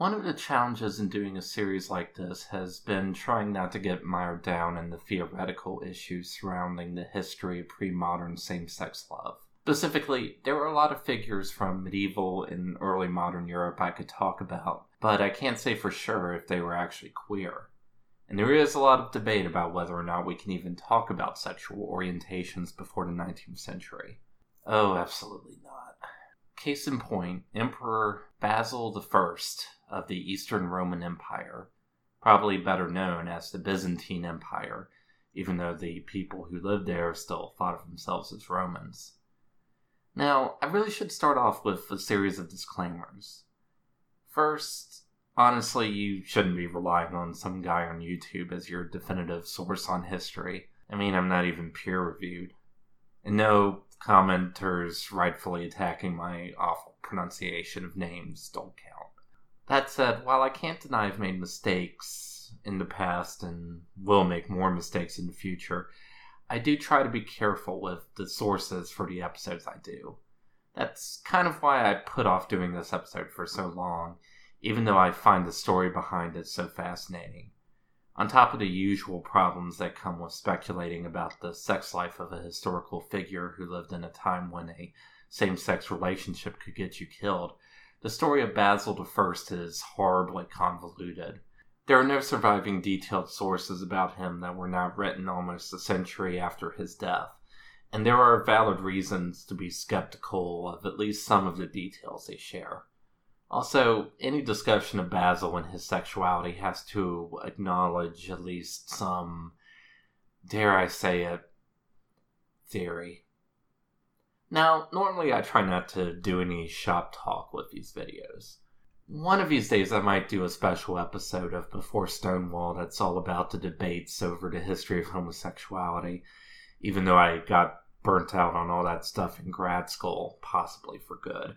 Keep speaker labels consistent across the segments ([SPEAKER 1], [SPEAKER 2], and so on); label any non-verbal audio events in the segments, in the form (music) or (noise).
[SPEAKER 1] One of the challenges in doing a series like this has been trying not to get mired down in the theoretical issues surrounding the history of pre modern same sex love. Specifically, there are a lot of figures from medieval and early modern Europe I could talk about, but I can't say for sure if they were actually queer. And there is a lot of debate about whether or not we can even talk about sexual orientations before the 19th century. Oh, absolutely not. Case in point, Emperor Basil I of the Eastern Roman Empire, probably better known as the Byzantine Empire, even though the people who lived there still thought of themselves as Romans. Now, I really should start off with a series of disclaimers. First, honestly, you shouldn't be relying on some guy on YouTube as your definitive source on history. I mean, I'm not even peer reviewed. And no commenters rightfully attacking my awful pronunciation of names don't count. That said, while I can't deny I've made mistakes in the past and will make more mistakes in the future, I do try to be careful with the sources for the episodes I do. That's kind of why I put off doing this episode for so long, even though I find the story behind it so fascinating. On top of the usual problems that come with speculating about the sex life of a historical figure who lived in a time when a same sex relationship could get you killed, the story of Basil I is horribly convoluted. There are no surviving detailed sources about him that were not written almost a century after his death, and there are valid reasons to be skeptical of at least some of the details they share. Also, any discussion of Basil and his sexuality has to acknowledge at least some, dare I say it, theory. Now, normally I try not to do any shop talk with these videos. One of these days I might do a special episode of Before Stonewall that's all about the debates over the history of homosexuality, even though I got burnt out on all that stuff in grad school, possibly for good.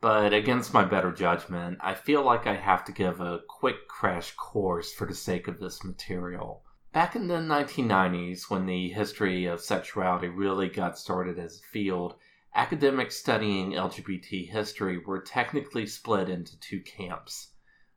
[SPEAKER 1] But against my better judgment, I feel like I have to give a quick crash course for the sake of this material. Back in the 1990s, when the history of sexuality really got started as a field, academics studying LGBT history were technically split into two camps.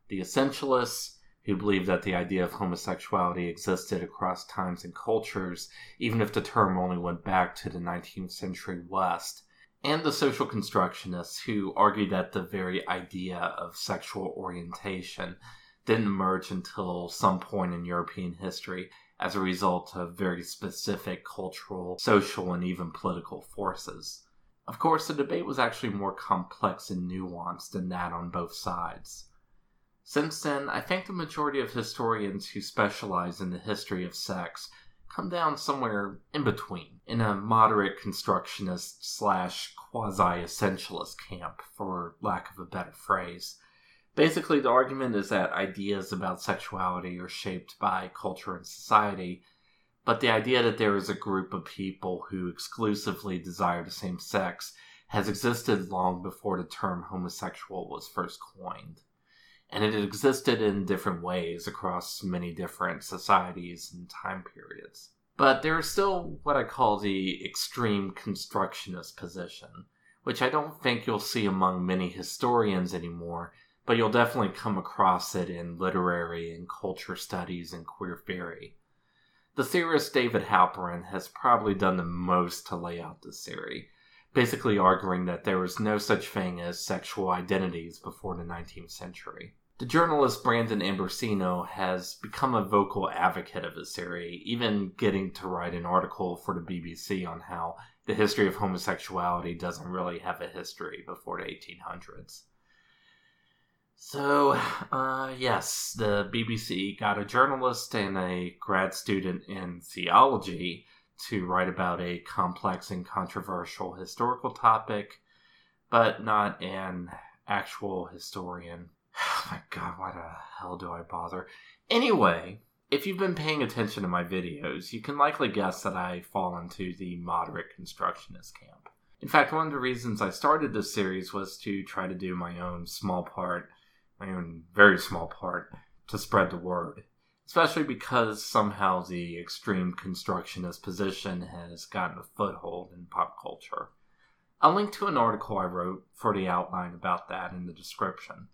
[SPEAKER 1] The essentialists, who believed that the idea of homosexuality existed across times and cultures, even if the term only went back to the 19th century West, and the social constructionists, who argued that the very idea of sexual orientation didn't emerge until some point in European history as a result of very specific cultural, social, and even political forces. Of course, the debate was actually more complex and nuanced than that on both sides. Since then, I think the majority of historians who specialize in the history of sex come down somewhere in between, in a moderate constructionist slash quasi essentialist camp, for lack of a better phrase. Basically, the argument is that ideas about sexuality are shaped by culture and society, but the idea that there is a group of people who exclusively desire the same sex has existed long before the term homosexual was first coined. And it existed in different ways across many different societies and time periods. But there is still what I call the extreme constructionist position, which I don't think you'll see among many historians anymore but you'll definitely come across it in literary and culture studies and queer theory. The theorist David Halperin has probably done the most to lay out this theory, basically arguing that there was no such thing as sexual identities before the 19th century. The journalist Brandon Ambrosino has become a vocal advocate of this theory, even getting to write an article for the BBC on how the history of homosexuality doesn't really have a history before the 1800s. So, uh, yes, the BBC got a journalist and a grad student in theology to write about a complex and controversial historical topic, but not an actual historian. (sighs) Oh my god, why the hell do I bother? Anyway, if you've been paying attention to my videos, you can likely guess that I fall into the moderate constructionist camp. In fact, one of the reasons I started this series was to try to do my own small part own very small part, to spread the word. Especially because somehow the extreme constructionist position has gotten a foothold in pop culture. I'll link to an article I wrote for the outline about that in the description.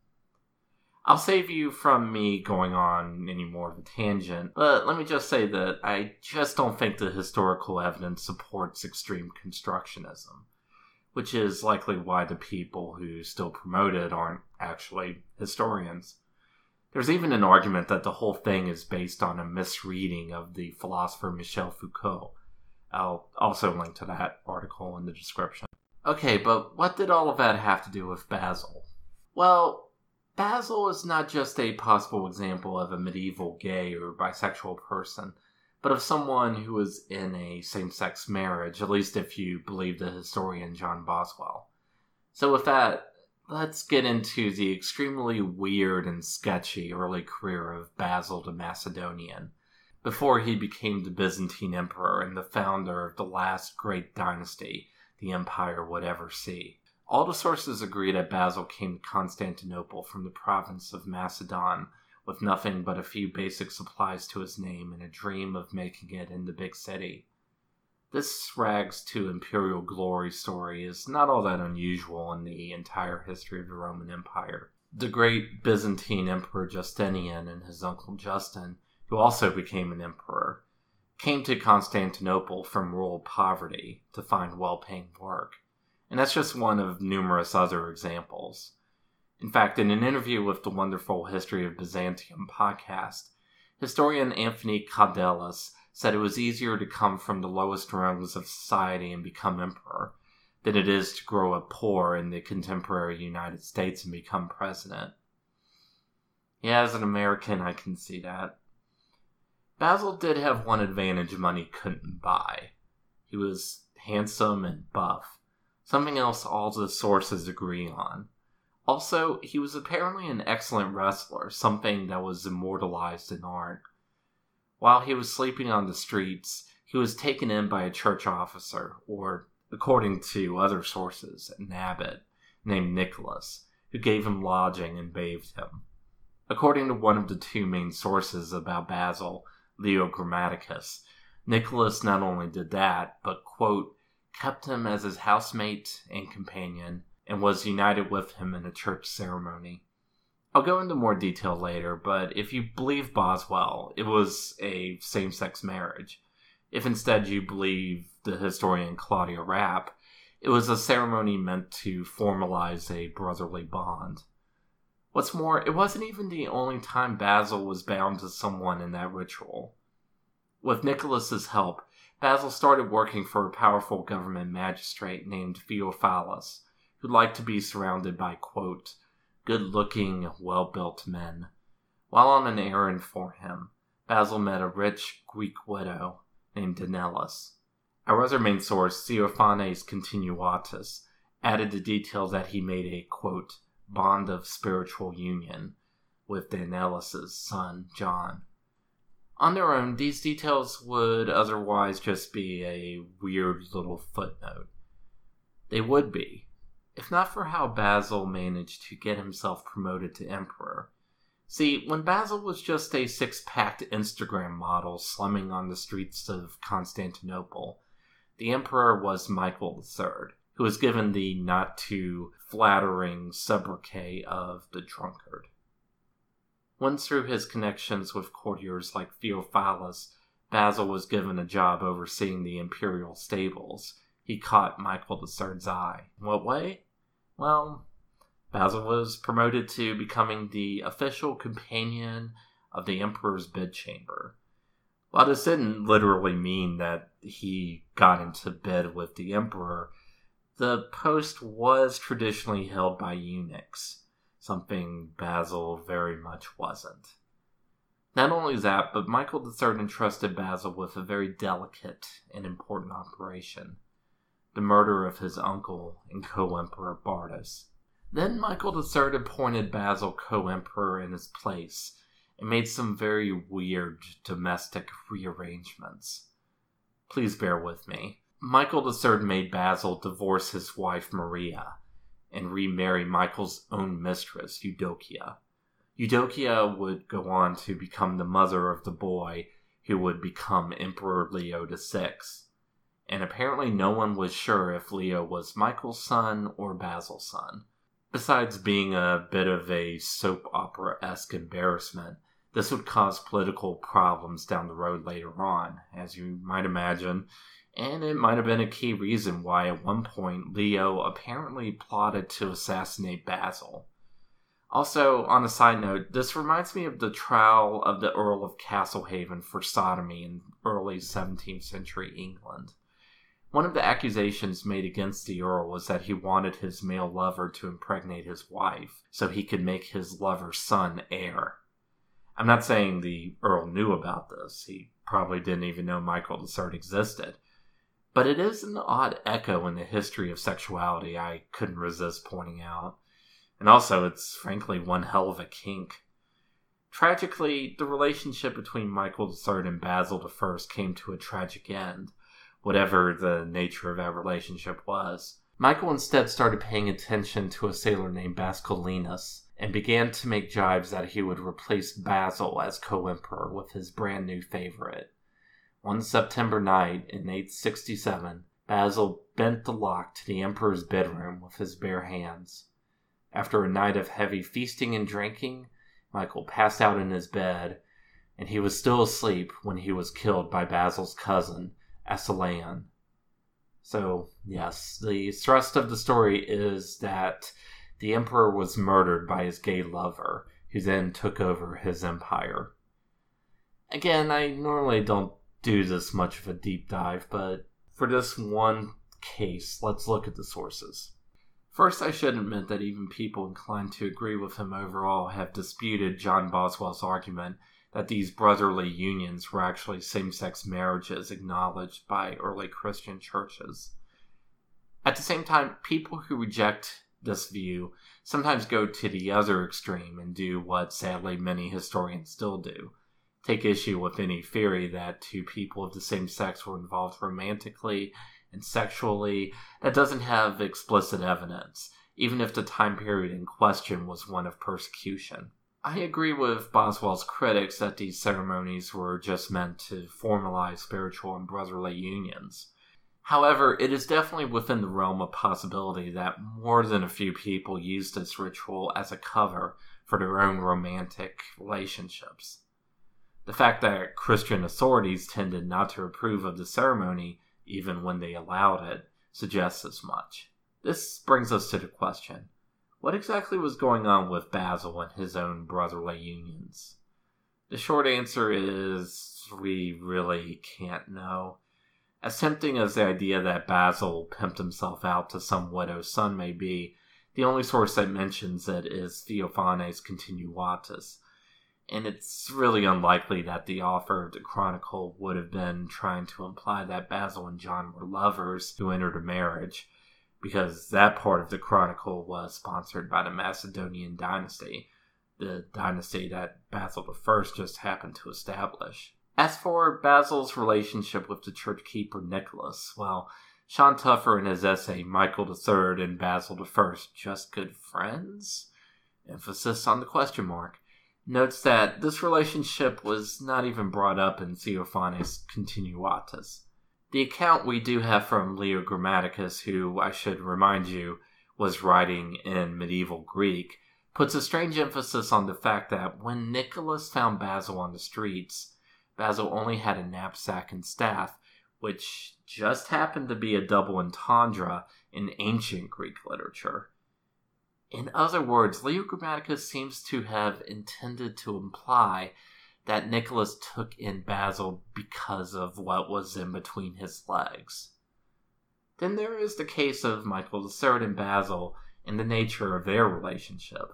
[SPEAKER 1] I'll save you from me going on any more of a tangent, but let me just say that I just don't think the historical evidence supports extreme constructionism, which is likely why the people who still promote it aren't actually historians. There's even an argument that the whole thing is based on a misreading of the philosopher Michel Foucault. I'll also link to that article in the description. Okay, but what did all of that have to do with Basil? Well, Basil is not just a possible example of a medieval gay or bisexual person, but of someone who was in a same sex marriage, at least if you believe the historian John Boswell. So, with that, let's get into the extremely weird and sketchy early career of Basil the Macedonian, before he became the Byzantine emperor and the founder of the last great dynasty the empire would ever see. All the sources agree that Basil came to Constantinople from the province of Macedon with nothing but a few basic supplies to his name and a dream of making it in the big city. This rags to imperial glory story is not all that unusual in the entire history of the Roman Empire. The great Byzantine Emperor Justinian and his uncle Justin, who also became an emperor, came to Constantinople from rural poverty to find well paying work. And that's just one of numerous other examples. In fact, in an interview with the Wonderful History of Byzantium podcast, historian Anthony Kaldellis said it was easier to come from the lowest rungs of society and become emperor than it is to grow up poor in the contemporary United States and become president. Yeah, as an American, I can see that. Basil did have one advantage money couldn't buy. He was handsome and buff something else all the sources agree on. Also, he was apparently an excellent wrestler, something that was immortalized in art. While he was sleeping on the streets, he was taken in by a church officer, or, according to other sources, an abbot, named Nicholas, who gave him lodging and bathed him. According to one of the two main sources about Basil, Leo Grammaticus, Nicholas not only did that, but, quote, kept him as his housemate and companion, and was united with him in a church ceremony. I'll go into more detail later, but if you believe Boswell, it was a same sex marriage. If instead you believe the historian Claudia Rapp, it was a ceremony meant to formalize a brotherly bond. What's more, it wasn't even the only time Basil was bound to someone in that ritual. With Nicholas's help, Basil started working for a powerful government magistrate named Theophilus, who liked to be surrounded by, quote, good looking, well built men. While on an errand for him, Basil met a rich Greek widow named Danielis. Our other main source, Theophanes Continuatus, added the detail that he made a, quote, bond of spiritual union with Danielis's son, John. On their own, these details would otherwise just be a weird little footnote. They would be, if not for how Basil managed to get himself promoted to emperor. See, when Basil was just a six packed Instagram model slumming on the streets of Constantinople, the emperor was Michael III, who was given the not too flattering sobriquet of the drunkard. Once through his connections with courtiers like Theophilus, Basil was given a job overseeing the imperial stables. He caught Michael III's eye. What way? Well, Basil was promoted to becoming the official companion of the emperor's bedchamber. While this didn't literally mean that he got into bed with the emperor, the post was traditionally held by eunuchs something Basil very much wasn't. Not only that, but Michael III entrusted Basil with a very delicate and important operation the murder of his uncle and co emperor Bardas. Then Michael III appointed Basil co emperor in his place and made some very weird domestic rearrangements. Please bear with me. Michael III made Basil divorce his wife Maria and remarry Michael's own mistress, Eudokia. Eudokia would go on to become the mother of the boy who would become Emperor Leo VI. And apparently, no one was sure if Leo was Michael's son or Basil's son. Besides being a bit of a soap opera esque embarrassment, this would cause political problems down the road later on, as you might imagine, and it might have been a key reason why at one point Leo apparently plotted to assassinate Basil. Also, on a side note, this reminds me of the trial of the Earl of Castlehaven for sodomy in early 17th century England. One of the accusations made against the Earl was that he wanted his male lover to impregnate his wife so he could make his lover's son heir. I'm not saying the Earl knew about this, he probably didn't even know Michael III existed. But it is an odd echo in the history of sexuality I couldn't resist pointing out. And also, it's frankly one hell of a kink. Tragically, the relationship between Michael III and Basil I came to a tragic end, whatever the nature of that relationship was. Michael instead started paying attention to a sailor named Basculinus and began to make jibes that he would replace Basil as co emperor with his brand new favorite. One September night in 867, Basil bent the lock to the emperor's bedroom with his bare hands. After a night of heavy feasting and drinking, Michael passed out in his bed, and he was still asleep when he was killed by Basil's cousin, Asylaion. So, yes, the thrust of the story is that the emperor was murdered by his gay lover, who then took over his empire. Again, I normally don't do this much of a deep dive, but for this one case, let's look at the sources. First, I should admit that even people inclined to agree with him overall have disputed John Boswell's argument that these brotherly unions were actually same sex marriages acknowledged by early Christian churches. At the same time, people who reject this view sometimes go to the other extreme and do what sadly many historians still do take issue with any theory that two people of the same sex were involved romantically and sexually that doesn't have explicit evidence, even if the time period in question was one of persecution. I agree with Boswell's critics that these ceremonies were just meant to formalize spiritual and brotherly unions. However, it is definitely within the realm of possibility that more than a few people used this ritual as a cover for their own romantic relationships. The fact that Christian authorities tended not to approve of the ceremony even when they allowed it, suggests as much. This brings us to the question what exactly was going on with Basil and his own brotherly unions? The short answer is we really can't know. As tempting as the idea that Basil pimped himself out to some widow's son may be, the only source that mentions it is Theophanes Continuatus, and it's really unlikely that the author of the chronicle would have been trying to imply that Basil and John were lovers who entered a marriage, because that part of the chronicle was sponsored by the Macedonian dynasty, the dynasty that Basil I just happened to establish. As for Basil's relationship with the church keeper Nicholas, well, Shaun Tougher in his essay Michael III and Basil I just good friends? Emphasis on the question mark notes that this relationship was not even brought up in Theophanes Continuatus. The account we do have from Leo Grammaticus, who I should remind you was writing in medieval Greek, puts a strange emphasis on the fact that when Nicholas found Basil on the streets, Basil only had a knapsack and staff, which just happened to be a double entendre in ancient Greek literature. In other words, Leo Grammaticus seems to have intended to imply that Nicholas took in Basil because of what was in between his legs. Then there is the case of Michael III and Basil and the nature of their relationship.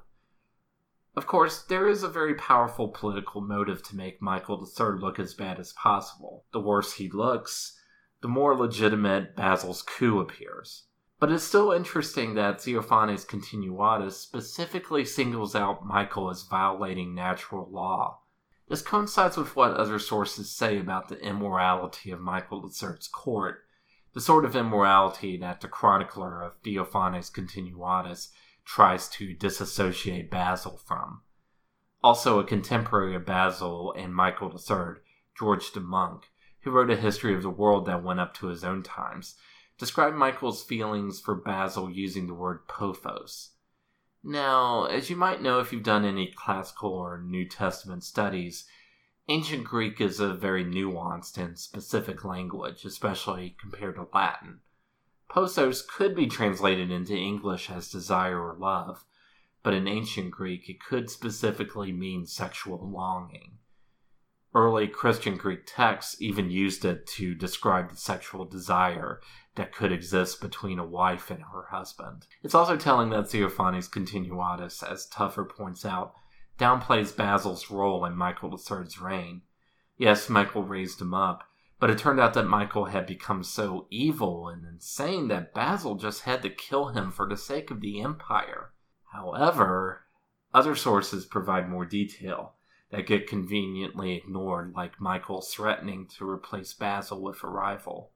[SPEAKER 1] Of course, there is a very powerful political motive to make Michael III look as bad as possible. The worse he looks, the more legitimate Basil's coup appears. But it's still interesting that Theophanes Continuatus specifically singles out Michael as violating natural law. This coincides with what other sources say about the immorality of Michael III's court, the sort of immorality that the chronicler of Theophanes Continuatus tries to disassociate Basil from. Also, a contemporary of Basil and Michael III, George the Monk, who wrote a history of the world that went up to his own times, described Michael's feelings for Basil using the word pothos. Now, as you might know if you've done any classical or New Testament studies, ancient Greek is a very nuanced and specific language, especially compared to Latin. Pothos could be translated into English as desire or love, but in ancient Greek it could specifically mean sexual longing. Early Christian Greek texts even used it to describe the sexual desire that could exist between a wife and her husband. It's also telling that Theophanes Continuatus, as Tougher points out, downplays Basil's role in Michael III's reign. Yes, Michael raised him up, but it turned out that Michael had become so evil and insane that Basil just had to kill him for the sake of the empire. However, other sources provide more detail that get conveniently ignored, like Michael threatening to replace Basil with a rival.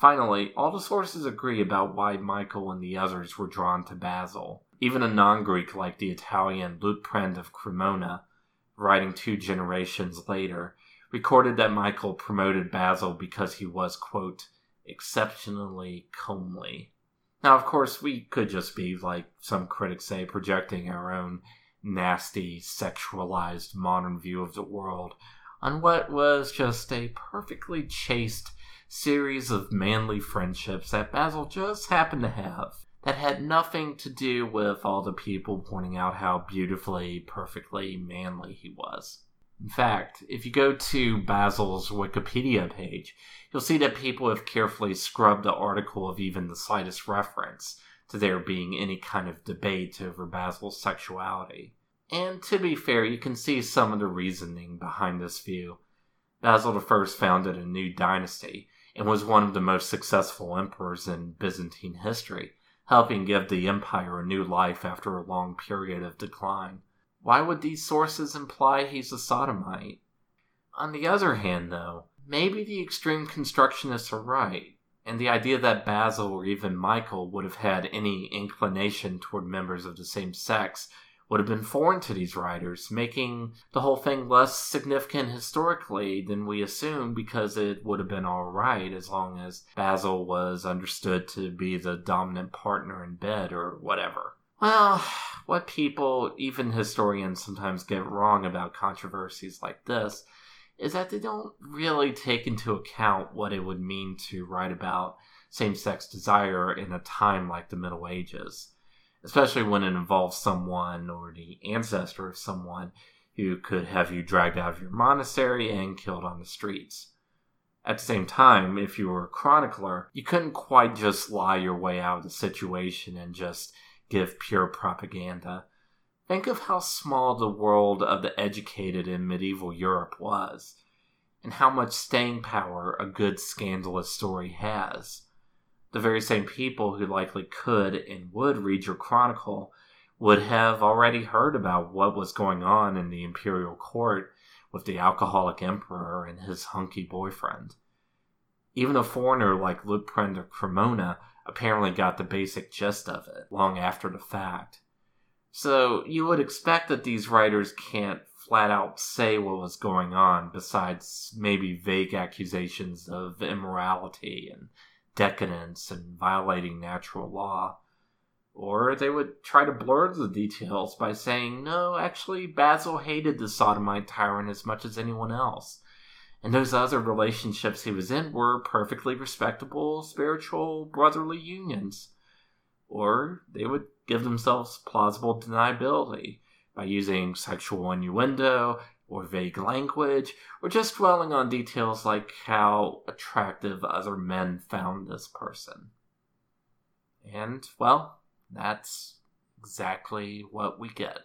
[SPEAKER 1] Finally, all the sources agree about why Michael and the others were drawn to Basil. Even a non Greek like the Italian Liutprand of Cremona, writing two generations later, recorded that Michael promoted Basil because he was, quote, exceptionally comely. Now, of course, we could just be, like some critics say, projecting our own nasty, sexualized modern view of the world on what was just a perfectly chaste series of manly friendships that Basil just happened to have that had nothing to do with all the people pointing out how beautifully, perfectly manly he was. In fact, if you go to Basil's Wikipedia page, you'll see that people have carefully scrubbed the article of even the slightest reference to there being any kind of debate over Basil's sexuality. And to be fair, you can see some of the reasoning behind this view. Basil I founded a new dynasty, and was one of the most successful emperors in Byzantine history, helping give the empire a new life after a long period of decline. Why would these sources imply he's a sodomite? On the other hand, though, maybe the extreme constructionists are right, and the idea that Basil or even Michael would have had any inclination toward members of the same sex would have been foreign to these writers, making the whole thing less significant historically than we assume because it would have been alright as long as Basil was understood to be the dominant partner in bed or whatever. Well, what people, even historians, sometimes get wrong about controversies like this is that they don't really take into account what it would mean to write about same sex desire in a time like the Middle Ages especially when it involves someone or the ancestor of someone who could have you dragged out of your monastery and killed on the streets. At the same time, if you were a chronicler, you couldn't quite just lie your way out of the situation and just give pure propaganda. Think of how small the world of the educated in medieval Europe was, and how much staying power a good scandalous story has the very same people who likely could and would read your chronicle would have already heard about what was going on in the imperial court with the alcoholic emperor and his hunky boyfriend. Even a foreigner like Liutprand of Cremona apparently got the basic gist of it long after the fact. So you would expect that these writers can't flat out say what was going on besides maybe vague accusations of immorality and decadence and violating natural law. Or they would try to blur the details by saying, no, actually, Basil hated the sodomite tyrant as much as anyone else. And those other relationships he was in were perfectly respectable, spiritual, brotherly unions. Or they would give themselves plausible deniability by using sexual innuendo or vague language, or just dwelling on details like how attractive other men found this person. And, well, that's exactly what we get.